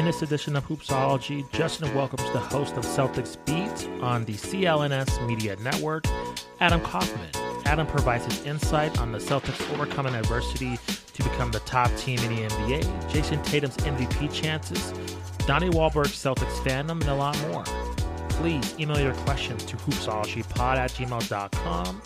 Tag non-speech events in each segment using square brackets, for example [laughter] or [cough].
In this edition of Hoopsology, Justin welcomes the host of Celtics Beat on the CLNS Media Network, Adam Kaufman. Adam provides his insight on the Celtics overcoming adversity to become the top team in the NBA, Jayson Tatum's MVP chances, Donnie Wahlberg's Celtics fandom, and a lot more. Please email your questions to hoopsologypod at gmail.com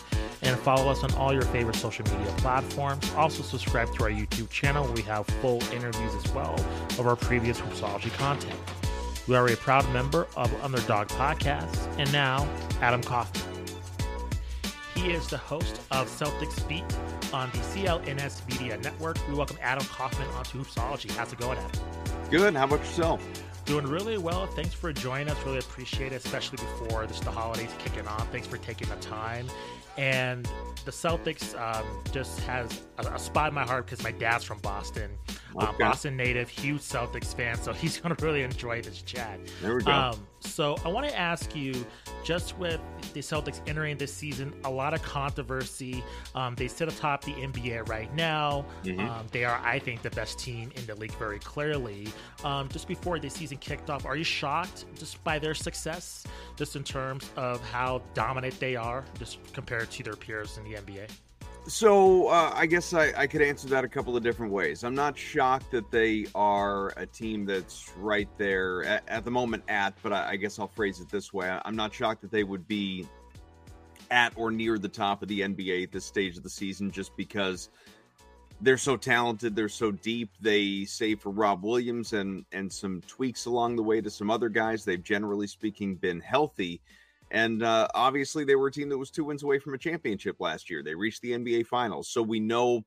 and follow us on all your favorite social media platforms. Also, subscribe to our YouTube channel where we have full interviews as well of our previous Hoopsology content. We are a proud member of Underdog Podcasts, and now Adam Kaufman. He is the host of Celtics Beat on the CLNS Media Network. We welcome Adam Kaufman onto Hoopsology. How's it going, Adam? Good. How about yourself? Doing really well. Thanks for joining us. Really appreciate it, especially before this, the holidays kicking off. Thanks for taking the time. And the Celtics um, just has a, a, spot in my heart because my dad's from Boston, uh, okay. uh, Boston native, huge Celtics fan. So [laughs] he's to really enjoy this chat. There we go. Um, so I want to ask you, just with the Celtics entering this season, a lot of controversy. Um, they sit atop the NBA right now. Mm-hmm. Um, they are, I think, the best team in the league very clearly. Um, just before the season kicked off, are you shocked just by their success, just in terms of how dominant they are, just compared to their peers in the NBA? So uh, I guess I, I, could answer that a couple of different ways. I'm not shocked that they are a team that's right there at, at the moment at, but I, I, guess I'll phrase it this way: I'm not shocked that they would be at or near the top of the NBA at this stage of the season, just because they're so talented, they're so deep. They save for Rob Williams and and some tweaks along the way to some other guys. They've generally speaking been healthy. And uh, obviously, they were a team that was two wins away from a championship last year. They reached the NBA Finals, so we know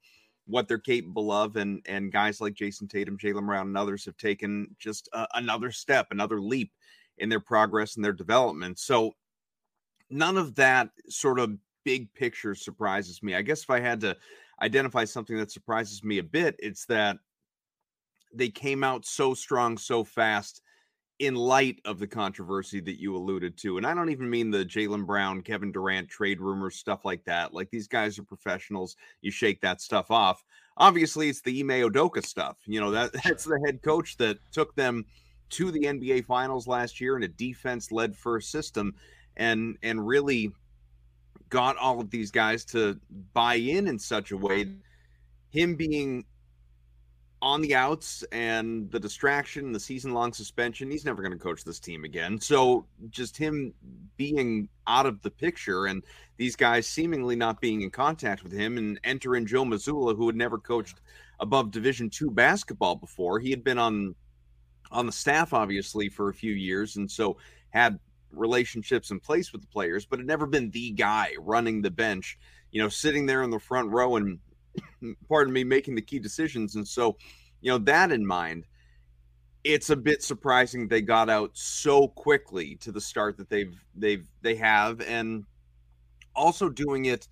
what they're capable of. And and guys like Jayson Tatum, Jaylen Brown, and others have taken just uh, another step, another leap in their progress and their development. So none of that sort of big picture surprises me. I guess if I had to identify something that surprises me a bit, it's that they came out so strong so fast in light of the controversy that you alluded to. And I don't even mean the Jaylen Brown, Kevin Durant trade rumors, stuff like that. Like these guys are professionals. You shake that stuff off. Obviously, it's the Ime Udoka stuff. You know, that [laughs] that's the head coach that took them to the NBA finals last year in a defense led first system and and really got all of these guys to buy in in such a way him being on the outs and the distraction, the season long suspension, he's never going to coach this team again. So just him being out of the picture and these guys seemingly not being in contact with him and enter in Joe Mazzulla, who had never coached above Division two basketball before. He had been on on the staff obviously for a few years and so had relationships in place with the players, but had never been the guy running the bench, you know, sitting there in the front row and pardon me, making the key decisions. And so, you know, that in mind, it's a bit surprising they got out so quickly to the start that they've they've they have, and also doing it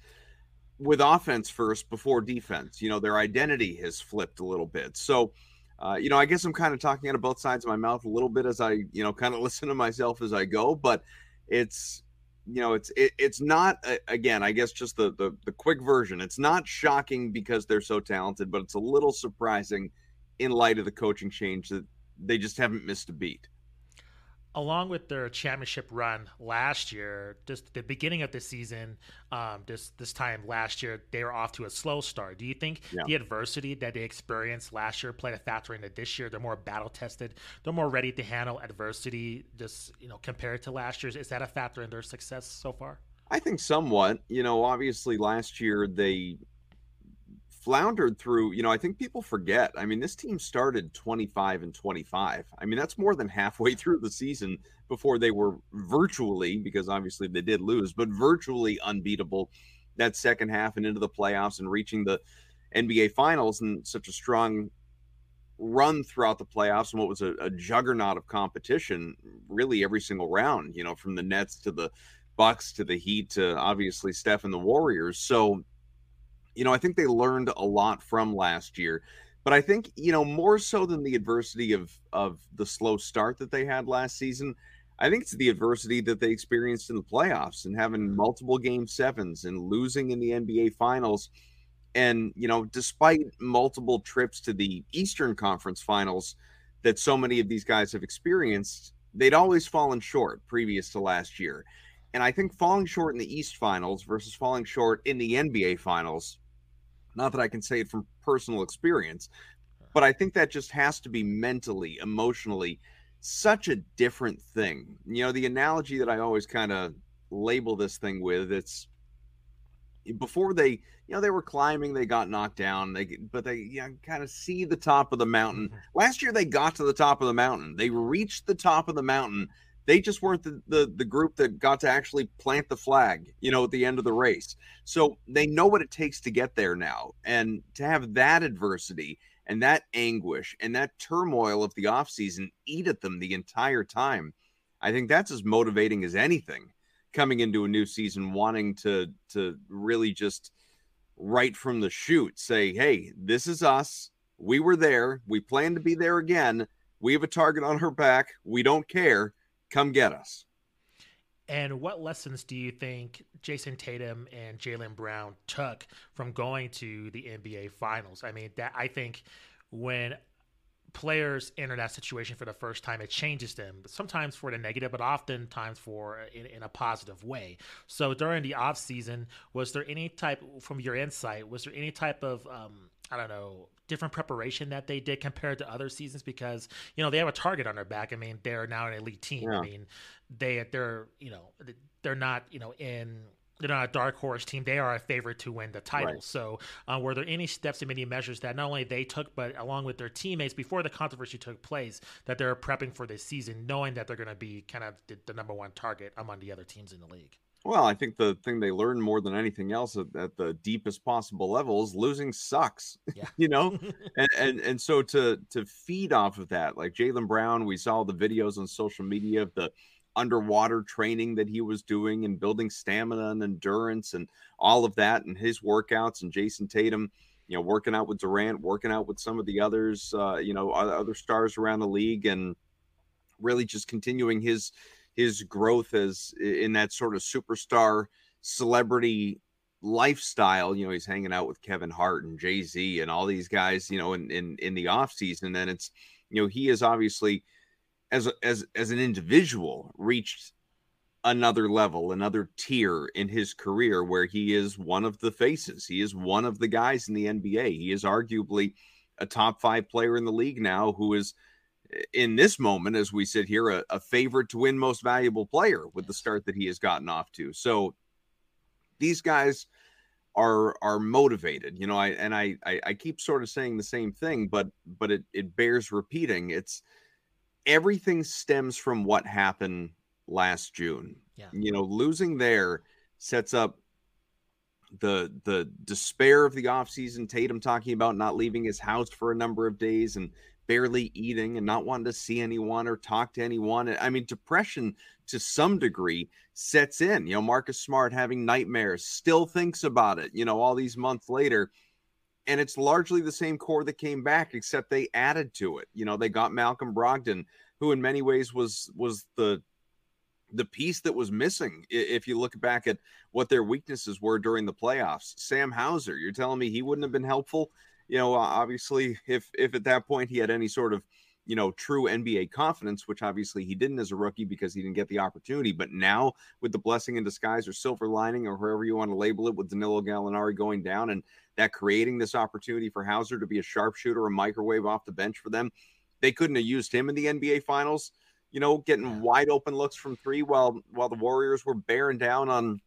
with offense first before defense. You know, their identity has flipped a little bit. So, uh, you know, I guess I'm kind of talking out of both sides of my mouth a little bit as I, you know, kind of [laughs] listen to myself as I go, but it's you know it's it, it's not uh, again i guess just the, the the quick version it's not shocking because they're so talented but it's a little surprising in light of the coaching change that they just haven't missed a beat along with their championship run last year, just the beginning of the season, um, this this time last year, they were off to a slow start. Do you think yeah. the adversity that they experienced last year played a factor into this year? They're more battle tested. They're more ready to handle adversity. Just you know, compared to last year's, is that a factor in their success so far? I think somewhat. You know, obviously last year they floundered through, you know, I think people forget. I mean, this team started 25 and 25. I mean, that's more than halfway [laughs] through the season before they were virtually, because obviously they did lose, but virtually unbeatable that second half and into the playoffs and reaching the NBA finals and such a strong run throughout the playoffs and what was a, a juggernaut of competition really every single round, you know, from the Nets to the Bucks to the Heat to obviously Steph and the Warriors. So you know, I think they learned a lot from last year. But I think, you know, more so than the adversity of of the slow start that they had last season, I think it's the adversity that they experienced in the playoffs and having mm-hmm. multiple game sevens and losing in the NBA finals. And, you know, despite multiple trips to the Eastern Conference finals, that so many of these guys have experienced, they'd always fallen short previous to last year. And I think falling short in the East Finals versus falling short in the NBA Finals, not that I can say it from personal experience, but I think that just has to be mentally, emotionally, such a different thing. You know, the analogy that I always kind of label this thing with, it's before they, you know, they were climbing, they got knocked down, they but they you know, kind of see the top of the mountain. Mm-hmm. Last year they got to the top of the mountain. They reached the top of the mountain. They just weren't the, the the group that got to actually plant the flag, you know, at the end of the race. So they know what it takes to get there now. And to have that adversity and that anguish and that turmoil of the offseason eat at them the entire time. I think that's as motivating as anything coming into a new season wanting to to really just right from the shoot say, "Hey, this is us. We were there. We plan to be there again. We have a target on her back. We don't care. Come get us." And what lessons do you think Jayson Tatum and Jaylen Brown took from going to the NBA Finals? I mean, that I think when players enter that situation for the first time, it changes them. Sometimes for the negative, but oftentimes for in, in a positive way. So during the off season, was there any type from your insight? Was there any type of um, I don't know different preparation that they did compared to other seasons because you know they have a target on their back. I mean, they're now an elite team. Yeah. I mean, they they're you know they're not you know in they're not a dark horse team. They are a favorite to win the title. Right. So, uh, were there any steps and many measures that not only they took, but along with their teammates before the controversy took place, that they're prepping for this season, knowing that they're going to be kind of the, the, number one target among the other teams in the league? Well, I think the thing they learned more than anything else at, at the deepest possible level is losing sucks. Yeah. [laughs] you know, [laughs] and, and and so to to feed off of that, like Jaylen Brown, we saw the videos on social media of the underwater training that he was doing and building stamina and endurance and all of that and his workouts and Jayson Tatum, you know, working out with Durant, working out with some of the others, uh, you know, other stars around the league and really just continuing his his growth as in that sort of superstar celebrity lifestyle. You know, he's hanging out with Kevin Hart and Jay Z and all these guys, you know, in in in the off season. And it's, you know, he is obviously as as as an individual reached another level, another tier in his career where he is one of the faces. He is one of the guys in the NBA. He is arguably a top five player in the league now who is in this moment, as we sit here, a, a favorite to win most valuable player with the start that he has gotten off to. So these guys are are motivated, you know. I and I I, I keep sort of saying the same thing, but but it it bears repeating. It's everything stems from what happened last June. Yeah. You know, losing there sets up the the despair of the offseason, Tatum talking about not leaving his house for a number of days and barely eating and not wanting to see anyone or talk to anyone. I mean, depression to some degree sets in. You know, Marcus Smart having nightmares, still thinks about it, you know, all these months later and it's largely the same core that came back, except they added to it. You know, they got Malcolm Brogdon, who in many ways was was the the piece that was missing. If you look back at what their weaknesses were during the playoffs, Sam Hauser, you're telling me he wouldn't have been helpful. You know, obviously, if if at that point he had any sort of you know, true NBA confidence, which obviously he didn't as a rookie because he didn't get the opportunity. But now, with the blessing in disguise or silver lining or however you want to label it, with Danilo Gallinari going down and that creating this opportunity for Hauser to be a sharpshooter, a microwave off the bench for them, they couldn't have used him in the NBA Finals. You know, getting wide open looks from three while while the Warriors were bearing down on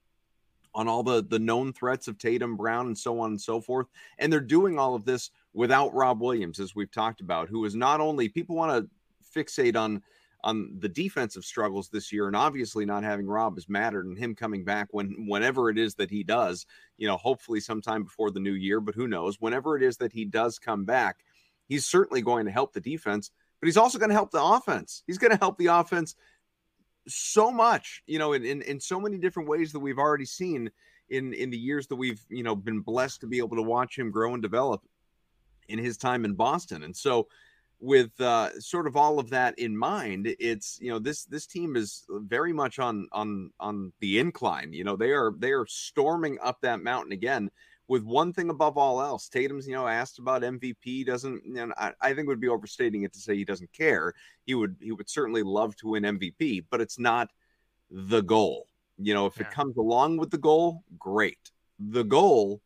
on all the the known threats of Tatum, Brown, and so on and so forth. And they're doing all of this without Rob Williams, as we've talked about, who is not only people want to fixate on on the defensive struggles this year, and obviously not having Rob has mattered, and him coming back when whenever it is that he does, you know, hopefully sometime before the new year, but who knows? Whenever it is that he does come back, he's certainly going to help the defense, but he's also going to help the offense. He's going to help the offense so much, you know, in, in, in so many different ways that we've already seen in in the years that we've you know been blessed to be able to watch him grow and develop in his time in Boston. And so with uh, sort of all of that in mind, it's you know this this team is very much on on on the incline. You know they are they are storming up that mountain again with one thing above all else. Tatum's, you know, asked about MVP. Doesn't, you know, I, I think would be overstating it to say he doesn't care. He would, he would certainly love to win MVP, but it's not the goal. You know, if yeah. it comes along with the goal, great. The goal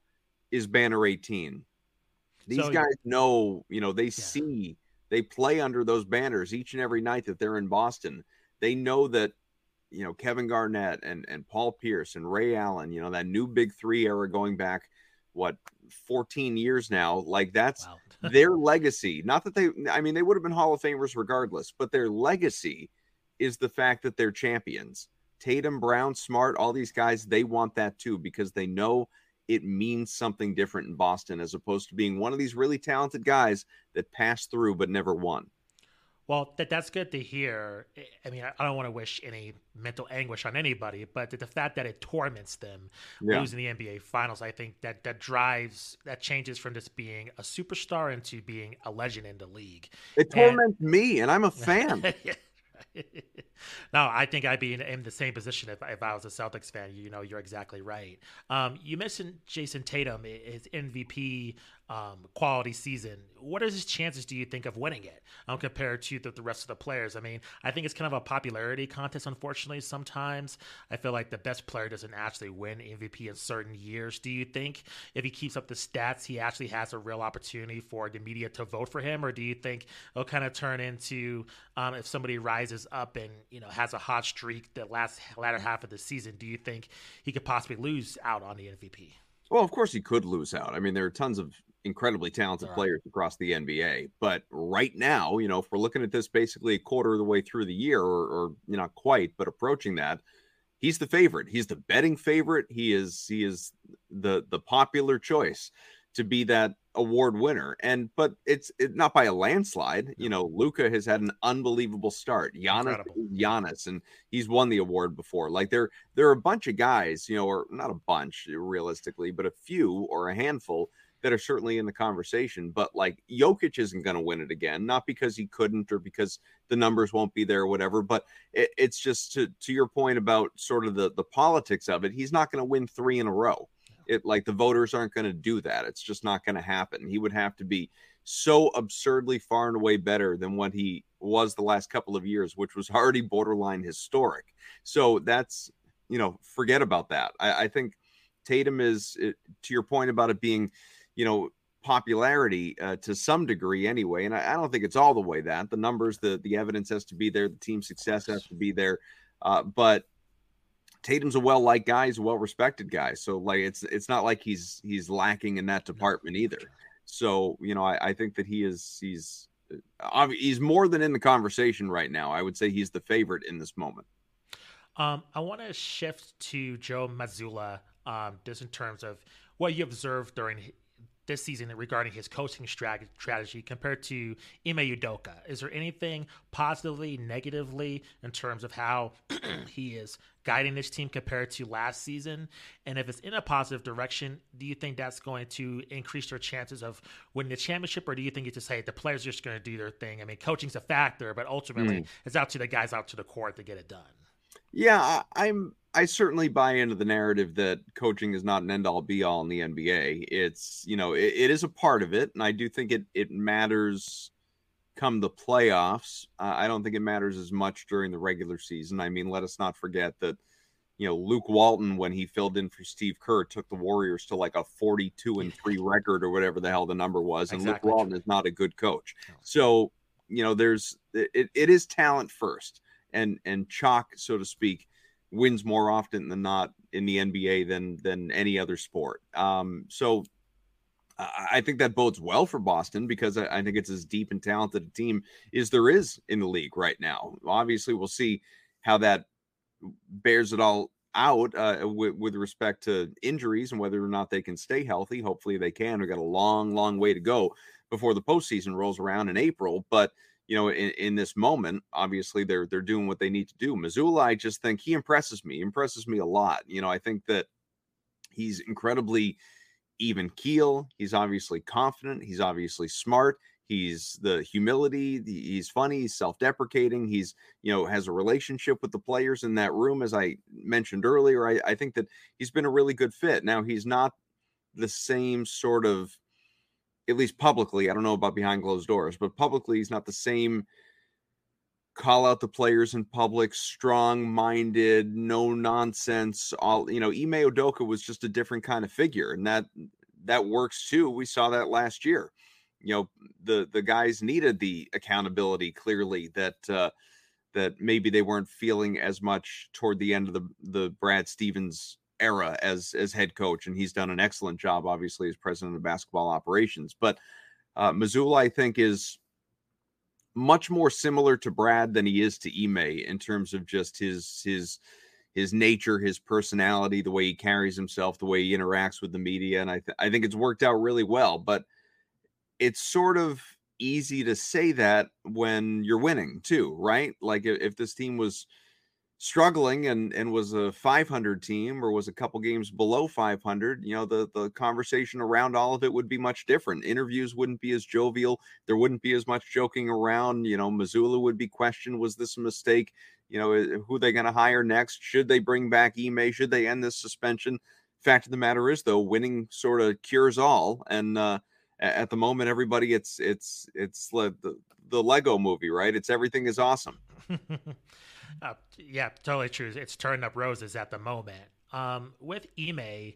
is banner 18. These so, guys know, you know, they yeah. see, they play under those banners each and every night that they're in Boston. They know that you know Kevin Garnett and and Paul Pierce and Ray Allen, you know that new Big Three era going back what 14 years now. Like that's wow. [laughs] their legacy. Not that they, I mean, they would have been Hall of Famers regardless, but their legacy is the fact that they're champions. Tatum, Brown, Smart, all these guys, they want that too because they know it means something different in Boston as opposed to being one of these really talented guys that passed through but never won. Well, that that's good to hear. I mean, I, don't want to wish any mental anguish on anybody, but the, the fact that it torments them yeah. losing the NBA Finals, I think that that drives that changes from just being a superstar into being a legend in the league. It torments and, me, and I'm a fan. [laughs] no, I think I'd be in, in, the same position if, if I was a Celtics fan. You know, you're exactly right. Um, you mentioned Jayson Tatum, his MVP um, quality season. What are his chances, do you think, of winning it um, compared to the, the, rest of the players? I mean, I think it's kind of a popularity contest, unfortunately, sometimes. I feel like the best player doesn't actually win MVP in certain years. Do you think if he keeps up the stats, he actually has a real opportunity for the media to vote for him? Or do you think it'll kind of turn into um, if somebody rises up and, you know, has a hot streak the last latter half of the season, do you think he could possibly lose out on the MVP? Well, of course he could lose out. I mean, there are tons of incredibly talented right. players across the NBA. But right now, you know, if we're looking at this basically a quarter of the way through the year, or, or you know, not quite, but approaching that, he's the favorite. He's the betting favorite. He is he is the the popular choice to be that award winner. And but it's it, not by a landslide. You know, Luka has had an unbelievable start. Giannis, Giannis, and he's won the award before. Like there there are a bunch of guys, you know, or not a bunch realistically, but a few or a handful that are certainly in the conversation. But like Jokic isn't going to win it again, not because he couldn't or because the numbers won't be there or whatever. But it, it's just to to your point about sort of the the politics of it. He's not going to win three in a row. It like the voters aren't going to do that. It's just not going to happen. He would have to be so absurdly far and away better than what he was the last couple of years, which was [laughs] already borderline historic. So that's you know forget about that. I, I think Tatum is to your point about it being you know, popularity uh, to some degree anyway. And I, I, don't think it's all the way that the numbers, the the evidence has to be there, the team success has to be there. Uh, but Tatum's a well liked guy, he's a well respected guy. So like it's it's not like he's he's lacking in that department either. So you know, I, I think that he is he's uh, he's more than in the conversation right now. I would say he's the favorite in this moment. Um, I want to shift to Joe Mazzulla, um, just in terms of what you observed during this season regarding his coaching strategy compared to Ime Udoka? Is there anything positively, negatively in terms of how [clears throat] he is guiding this team compared to last season? And if it's in a positive direction, do you think that's going to increase their chances of winning the championship, or do you think it's just hey the players are just going to do their thing? I mean, coaching's a factor, but ultimately mm. it's out to the guys out to the court to get it done. Yeah, I'm I certainly buy into the narrative that coaching is not an end all be all in the NBA. It's, you know, it, it is a part of it. And I do think it, it matters come the playoffs. Uh, I don't think it matters as much during the regular season. I mean, let us not forget that, you know, Luke Walton, when he filled in for Steve Kerr, took the Warriors to like a 42 and three record or whatever the hell the number was. And exactly. Luke Walton is not a good coach. So, you know, there's, it, it is talent first and, and chalk, so to speak wins more often than not in the NBA than than any other sport. Um, so I think that bodes well for Boston because I, think it's as deep and talented a team as there is in the league right now. Obviously, we'll see how that bears it all out uh, with, with respect to injuries and whether or not they can stay healthy. Hopefully, they can. We've got a long, long way to go before the postseason rolls around in April, but you know, in, in this moment, obviously they're they're doing what they need to do. Mazzulla, I just think he impresses me, impresses me a lot. You know, I think that he's incredibly even keel. He's obviously confident. He's obviously smart. He's the humility. He's funny. He's self-deprecating. He's you know has a relationship with the players in that room. As I mentioned earlier, I, I think that he's been a really good fit. Now he's not the same sort of at least publicly, I don't know about behind closed doors, but publicly he's not the same call out the players in public, strong minded, no nonsense. All you know, Ime Udoka was just a different kind of figure, and that that works too. We saw that last year. You know, the the guys needed the accountability clearly that uh, that maybe they weren't feeling as much toward the end of the the Brad Stevens era as as head coach, and he's done an excellent job, obviously, as president of basketball operations. But uh, Mazzulla, I think, is much more similar to Brad than he is to Ime in terms of just his his his nature, his personality, the way he carries himself, the way he interacts with the media, and I th- I think it's worked out really well. But it's sort of easy to say that when you're winning too, right? Like if, if this team was struggling and and was a 500 team or was a couple games below 500 you know the the conversation around all of it would be much different. Interviews wouldn't be as jovial. There wouldn't be as much joking around you know mazzulla would be questioned was this a mistake? You know who they going to hire next? Should they bring back Ime? Should they end this suspension? Fact of the matter is though winning sort of cures all and uh at the moment everybody it's it's it's the the lego movie right? It's everything is awesome [laughs] Uh, yeah, totally true. It's turning up roses at the moment. Um, with Ime,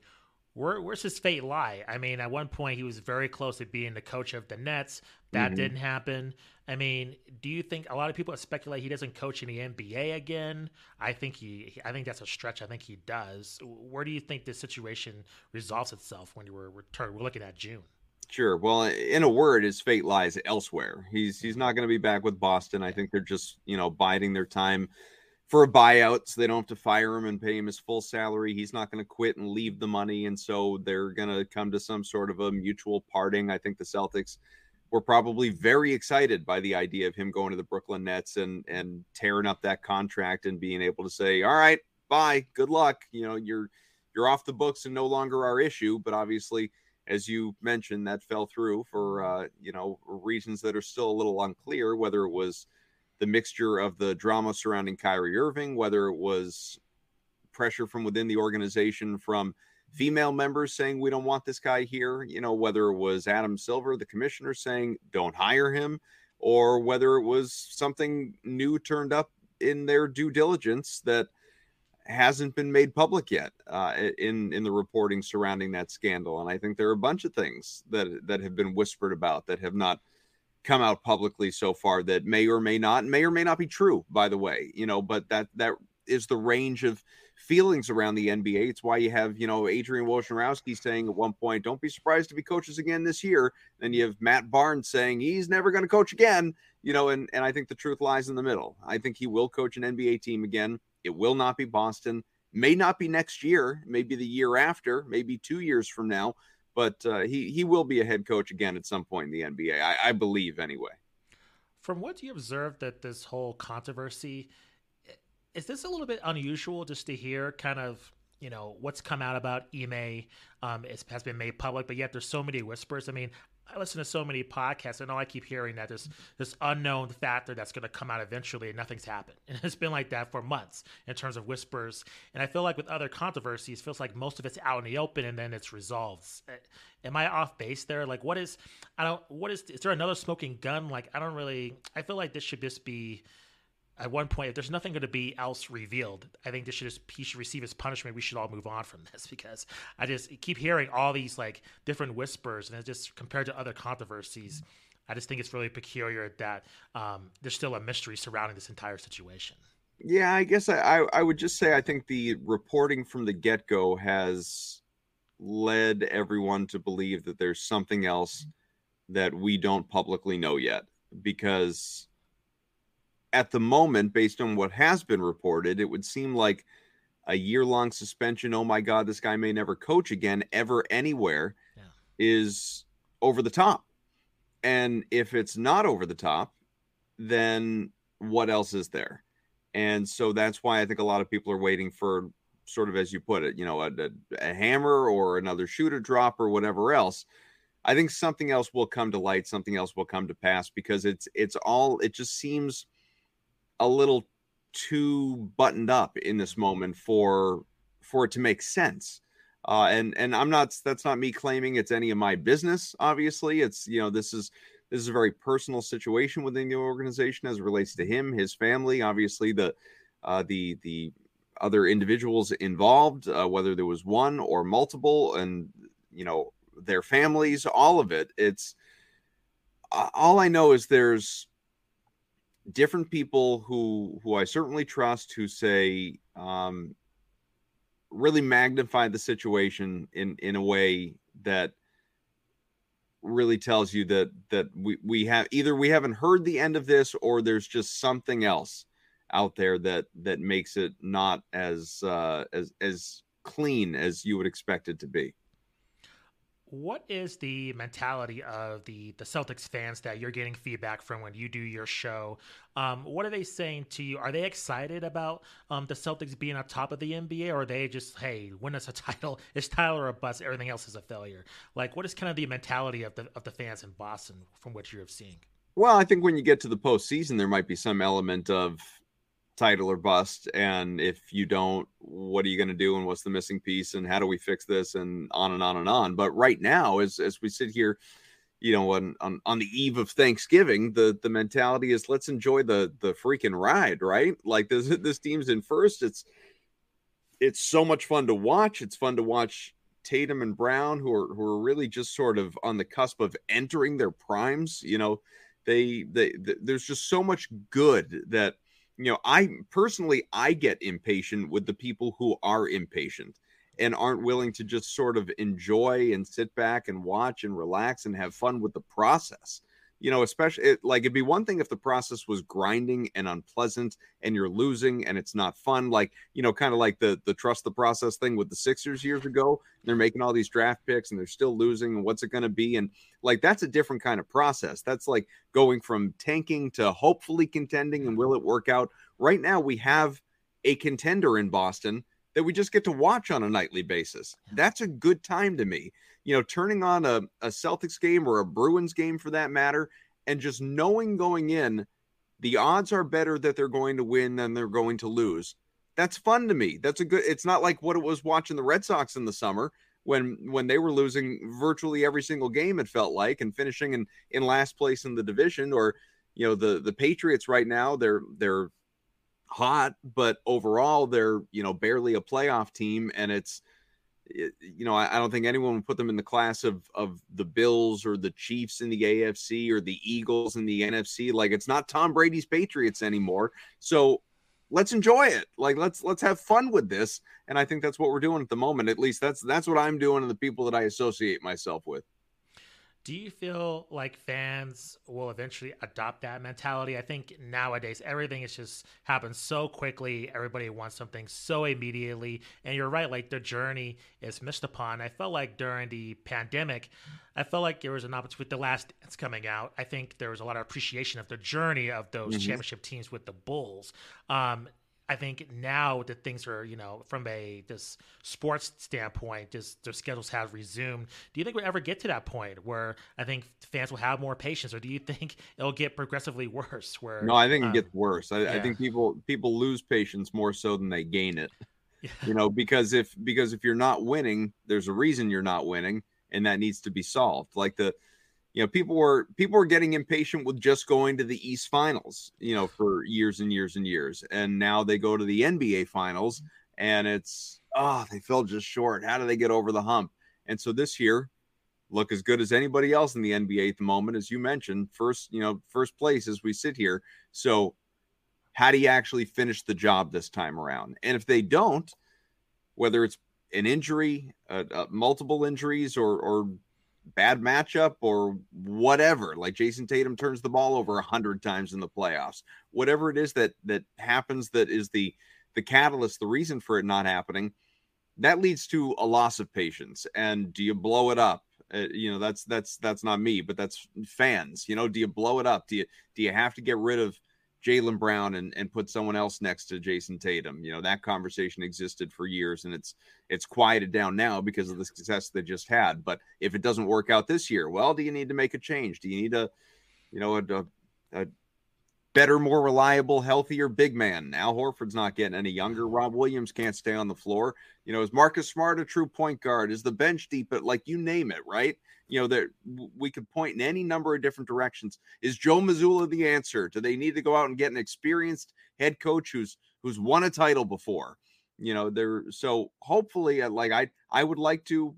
where, where's his fate lie? I mean, at one point he was very close to being the coach of the Nets. That mm-hmm. didn't happen. I mean, do you think a lot of people speculate he doesn't coach in the NBA again? I think he. I think that's a stretch. I think he does. Where do you think this situation resolves itself when we're we're, we're looking at June? Sure. Well, in a word, his fate lies elsewhere. He's he's not going to be back with Boston. I think they're just you know biding their time for a buyout, so they don't have to fire him and pay him his full salary. He's not going to quit and leave the money, and so they're going to come to some sort of a mutual parting. I think the Celtics were probably very excited by the idea of him going to the Brooklyn Nets and and tearing up that contract and being able to say, "All right, bye, good luck." You know, you're you're off the books and no longer our issue. But obviously as you mentioned, that fell through for uh, you know reasons that are still a little unclear. Whether it was the mixture of the drama surrounding Kyrie Irving, whether it was pressure from within the organization from female members saying we don't want this guy here, you know, whether it was Adam Silver, the commissioner, saying don't hire him, or whether it was something new turned up in their due diligence that hasn't been made public yet uh, in in the reporting surrounding that scandal. And I think there are a bunch of things that that have been whispered about that have not come out publicly so far that may or may not may or may not be true. By the way, you know, but that that is the range of feelings around the NBA. It's why you have, you know, Adrian Wojnarowski saying at one point, don't be surprised to be coaches again this year. Then you have Matt Barnes saying he's never going to coach again, you know, and, and I think the truth lies in the middle. I think he will coach an NBA team again. It will not be Boston. May not be next year, maybe the year after, maybe two years from now. But uh, he he will be a head coach again at some point in the NBA. I, I believe anyway. From what you observed that this whole controversy, is this a little bit unusual just to hear kind of you know what's come out about Ime um, has been made public, but yet there's so many whispers. I mean, I listen to so many podcasts, and all I keep hearing that there's this unknown factor that's going to come out eventually, and nothing's happened. [laughs] And it's been like that for months in terms of whispers. And I feel like with other controversies, feels like most of it's out in the open, and then it's resolved. Am I off base there? Like, what is? I don't. What is? Is there another smoking gun? Like, I don't really. I feel like this should just be at one point, if there's nothing going to be else revealed, I think this should just he should receive his punishment. We should all move on from [laughs] this because I just keep hearing all these like different whispers, and it's just compared to other controversies, I just think it's really peculiar that um, there's still a mystery surrounding this entire situation. Yeah, I guess I, I, I would just say I think the reporting from the get go has led everyone to believe that there's something else that we don't publicly know yet because at the moment, based on what has been reported, it would seem like a year long suspension. Oh my God, this guy may never coach again, ever, anywhere, yeah. is over the top. And if it's not over the top, then what else is there? And so that's why I think a lot of people are waiting for sort of, as you put it, you know, a, a, a hammer or another shooter drop or whatever else. I think something else will come to light, something else will come to pass because it's it's all it just seems a little too buttoned up in this moment for for it to make sense. Uh, and and I'm not that's not me claiming it's any of my business. Obviously, it's you know this is this is a very personal situation within the organization as it relates to him, his family, obviously the uh, the the other individuals involved, uh, whether there was one or multiple, and you know their families, all of it. It's all I know is there's different people who who I certainly trust who say um, really magnify the situation in in a way that really tells you that that we we have either we haven't heard the end of this or there's just something else out there that that makes it not as uh as as clean as you would expect it to be what is the mentality of the the Celtics fans that you're getting feedback from when you do your show? Um, what are they saying to you? Are they excited about um, the Celtics being on top of the NBA, or are they just, hey, win us a [laughs] title? It's Tyler a bust. Everything else is a failure. Like, what is kind of the mentality of the of the fans in Boston from what you're seeing? Well, I think when you get to the postseason, there might be some element of title or bust and if you don't what are you going to do and what's the missing piece and how do we fix this and on and on and on. But right now as as we sit here you know on on, on the eve of thanksgiving the the mentality is let's enjoy the the freaking ride right? Like this [laughs] this team's in first. It's it's so much fun to watch. It's fun to watch Tatum and Brown who are who are really just sort of on the cusp of entering their primes. You know they they, they there's just so much good that you know, I personally I get impatient with the people who are impatient and aren't willing to just sort of enjoy and sit back and watch and relax and have fun with the process you know, especially it, like it'd be one thing if the process was grinding and unpleasant and you're losing and it's not fun. Like, you know, kind of like the the trust the process thing with the Sixers years ago. They're mm-hmm. making all these draft picks and they're still losing. And what's it going to be? And like that's a different kind of process. That's like going from tanking to hopefully contending and mm-hmm. will it work out? Right now, we have a contender in Boston that we just get to watch on a nightly basis. That's a good time to me you know, turning on a, a Celtics game or a Bruins game for that matter, and just knowing going in, the odds are better that they're going to win than they're going to lose. That's fun to me. That's a good. It's not like what it was watching the Red Sox in the summer when when they were losing virtually every single game. It felt like and finishing in in last place in the division, or you know the the Patriots right now they're they're hot, but overall they're you know barely a playoff team, and it's you know, I, I, don't think anyone would put them in the class of of the Bills or the Chiefs in the AFC or the Eagles in the NFC. Like it's not Tom Brady's Patriots anymore. So let's enjoy it. Like let's let's have fun with this. And I think that's what we're doing at the moment. At least that's that's what I'm doing and the people that I associate myself with. Do you feel like fans will eventually adopt that mentality? I think nowadays everything is just happens so quickly. Everybody wants something so immediately. And you're right, like the journey is missed upon. I felt like during the pandemic, I felt like there was an opportunity with the last dance coming out. I think there was a lot of appreciation of the journey of those mm-hmm. championship teams with the Bulls. Um, I think now that things are, you know, from a this sports standpoint, just their schedules have resumed. Do you think we'll ever get to that point where I think fans will have more patience, or do you [laughs] think it'll get progressively worse? Where no, I think um, it gets worse. I, yeah. I, think people people lose patience more so than they gain it. [laughs] Yeah. You know, because if because if you're not winning, there's a reason you're not winning, and that needs to be solved. Like the you know people were people were getting impatient with just going to the east finals you know for years and years and years. And now they go to the nba finals and it's oh they fell just short. How do they get over the hump? And so this year look as good as anybody else in the nba at the moment as you mentioned first you know first place as we sit here. So how do you actually finish the job this time around? And if they don't whether it's an injury uh, uh, multiple injuries or or bad matchup or whatever. Like jayson Tatum turns the ball over a hundred times in the playoffs. Whatever it is that that happens that is the the catalyst, the reason for it not happening, that leads to a loss of patience. And do you blow it up? Uh, you know, that's that's that's not me, but that's fans. You know, do you blow it up? Do you do you have to get rid of Jaylen Brown and, and put someone else next to Jayson Tatum. You know, that conversation existed for years and it's it's quieted down now because of the success they just had. But if it doesn't work out this year, well, do you need to make a change? Do you need a you know a, a, a better, more reliable, healthier big man. Now Horford's not getting any younger. Rob Williams can't stay on the floor. You know, is Marcus Smart a true point guard? Is the bench deep? But like you name it, right? You know, that we could point in any number of different directions. Is Joe Mazzulla the answer? Do they need to go out and get an experienced head coach who's who's won a title before? You know, there. So hopefully, uh, like I, I would like to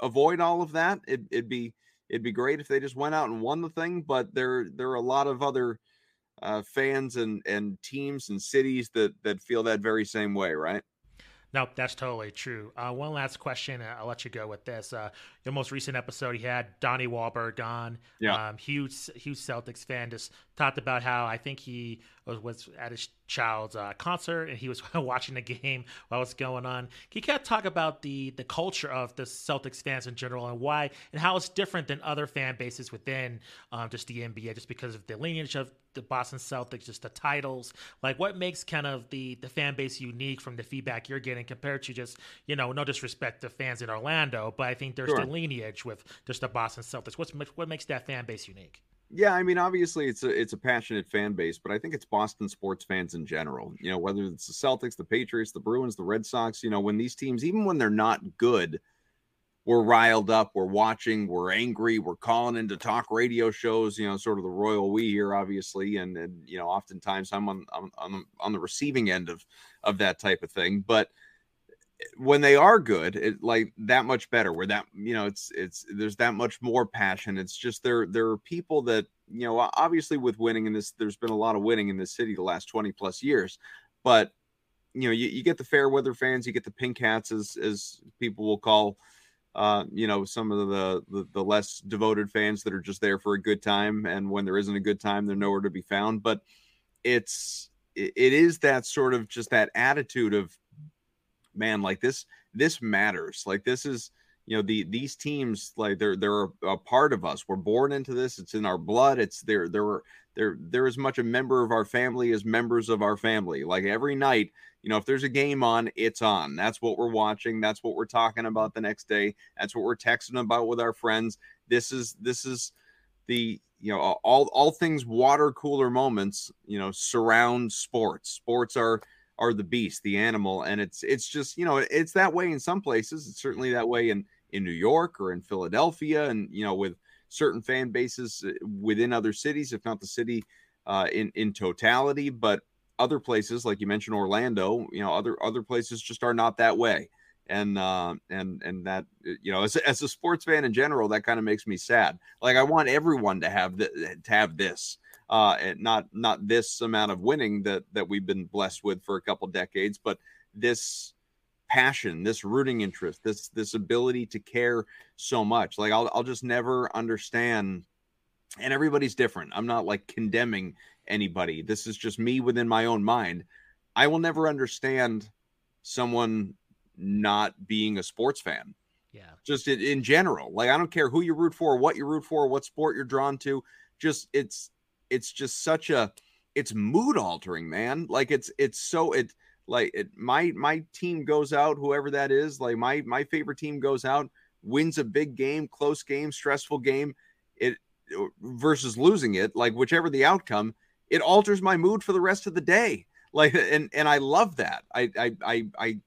avoid all of that. It, it'd be it'd be great if they just went out and won the thing. But there there are a lot of other uh, fans and and teams and cities that that feel that very same way, right? Nope, that's totally true. Uh, one last question, I'll let you go with this. Uh, your most recent episode, he had Donnie Wahlberg on. Yeah. Um, huge, huge Celtics fan. Just talked about how I think he was, was at his child's uh, concert and he was [laughs] watching the game while it's going on. Can you kind of talk about the the culture of the Celtics fans in general and why and how it's different than other fan bases within um, just the NBA, just because of the lineage of the Boston Celtics, just the titles. Like, what makes kind of the the fan base unique from the feedback you're getting compared to just you know, no disrespect to fans in Orlando, but I think there's sure. the lineage with just the Boston Celtics. What's what makes that fan base unique? Yeah, I mean, obviously it's a it's a passionate fan base, but I think it's Boston sports fans in general. You know, whether it's the Celtics, the Patriots, the Bruins, the Red Sox. You know, when these teams, even when they're not good, we're riled up, we're watching, we're angry, we're calling into talk radio shows, you know, sort of the royal we here, obviously, and and you know, oftentimes I'm on on on the, on the receiving end of of that type of thing. But when they are good, it like that much better. Where that you know, it's it's there's that much more passion. It's just there there are people that you know, obviously with winning in this, there's been a lot of winning in this city the last twenty plus years, but you know, you, you get the fair weather fans, you get the pink hats as as people will call uh, you know, some of the, the, the less devoted fans that are just there for a good time, and when there isn't a good time, they're nowhere to be found. But it's it, it is that sort of just that attitude of man, like this this matters. Like this is you know the these teams like they're they're a part of us. We're born into this. It's in our blood. It's there there they're they're as much a member of our family as members of our family. Like every night you know, if there's a game on, it's on. That's what we're watching. That's what we're talking about the next day. That's what we're texting about with our friends. This is this is the you know all all things water cooler moments. You know, surround sports. Sports are are the beast, the animal, and it's it's just you know it's that way in some places. It's certainly that way in in New York or in Philadelphia, and you know with certain fan bases uh, within other cities, if not the city uh, in in totality. But other places, like you mentioned Orlando, you know, other other places just are not that way. And uh, and and that you know, as, as a sports fan in general, that kind of makes me sad. Like I want everyone to have the, to have this, uh, and not not this amount of winning that that we've been blessed with for a couple decades, but this passion, this rooting interest, this this ability to care so much. Like I'll I'll just never understand. And everybody's different. I'm not like condemning anybody. This is just me within my own mind. I will never understand someone not being a sports fan. Yeah. Just in, in general. Like I don't care who you root for, what you root for, what sport you're drawn to. Just it's it's just such a it's mood altering, man. Like it's it's so it like it my my team goes out, whoever that is, like my my favorite team goes out, wins a big game, close game, stressful game. It versus losing it, like whichever the outcome, it alters my mood for the rest of the day. Like, and and I love that. I I I I,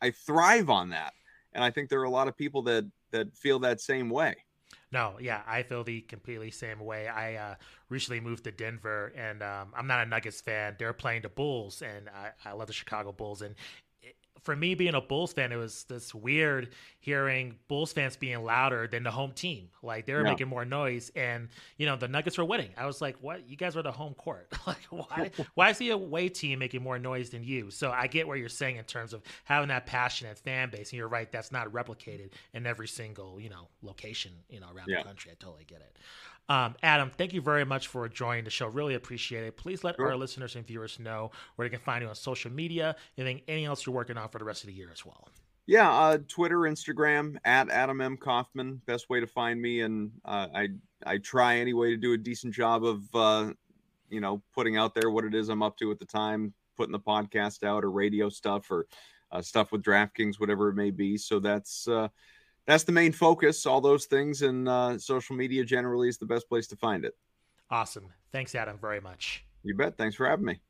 I thrive on that, and I think there are a lot of people that that feel that same way. No, yeah, I feel the completely same way. I uh, recently moved to Denver, and um, I'm not a Nuggets fan. They're playing the Bulls, and I, I love the Chicago Bulls. And for me being a Bulls fan, it was this weird hearing Bulls fans being louder than the home team. Like they were yeah. making more noise, and you know the Nuggets were winning. I was like, "What? You guys were the home court. [laughs] like why? why is the away team making more noise than you?" So I get what you're saying in terms of having that passionate fan base, and you're right. That's not replicated in every single you know location you know around yeah. the country. I totally get it. Um, Adam, thank you very much for joining the show. Really appreciate it. Please let sure. our listeners and viewers know where they can find you on social media. Anything, anything else you're working on for the rest of the year as well. Yeah, uh, Twitter, Instagram at Adam M Kaufman. Best way to find me, and uh, I I try anyway to do a decent job of uh, you know putting out there what it is I'm up to at the time, putting the podcast out or radio stuff or uh, stuff with DraftKings, whatever it may be. So that's uh, that's the main focus. All those things and uh, social media generally is the best place to find it. Awesome. Thanks, Adam, very much. You bet. Thanks for having me.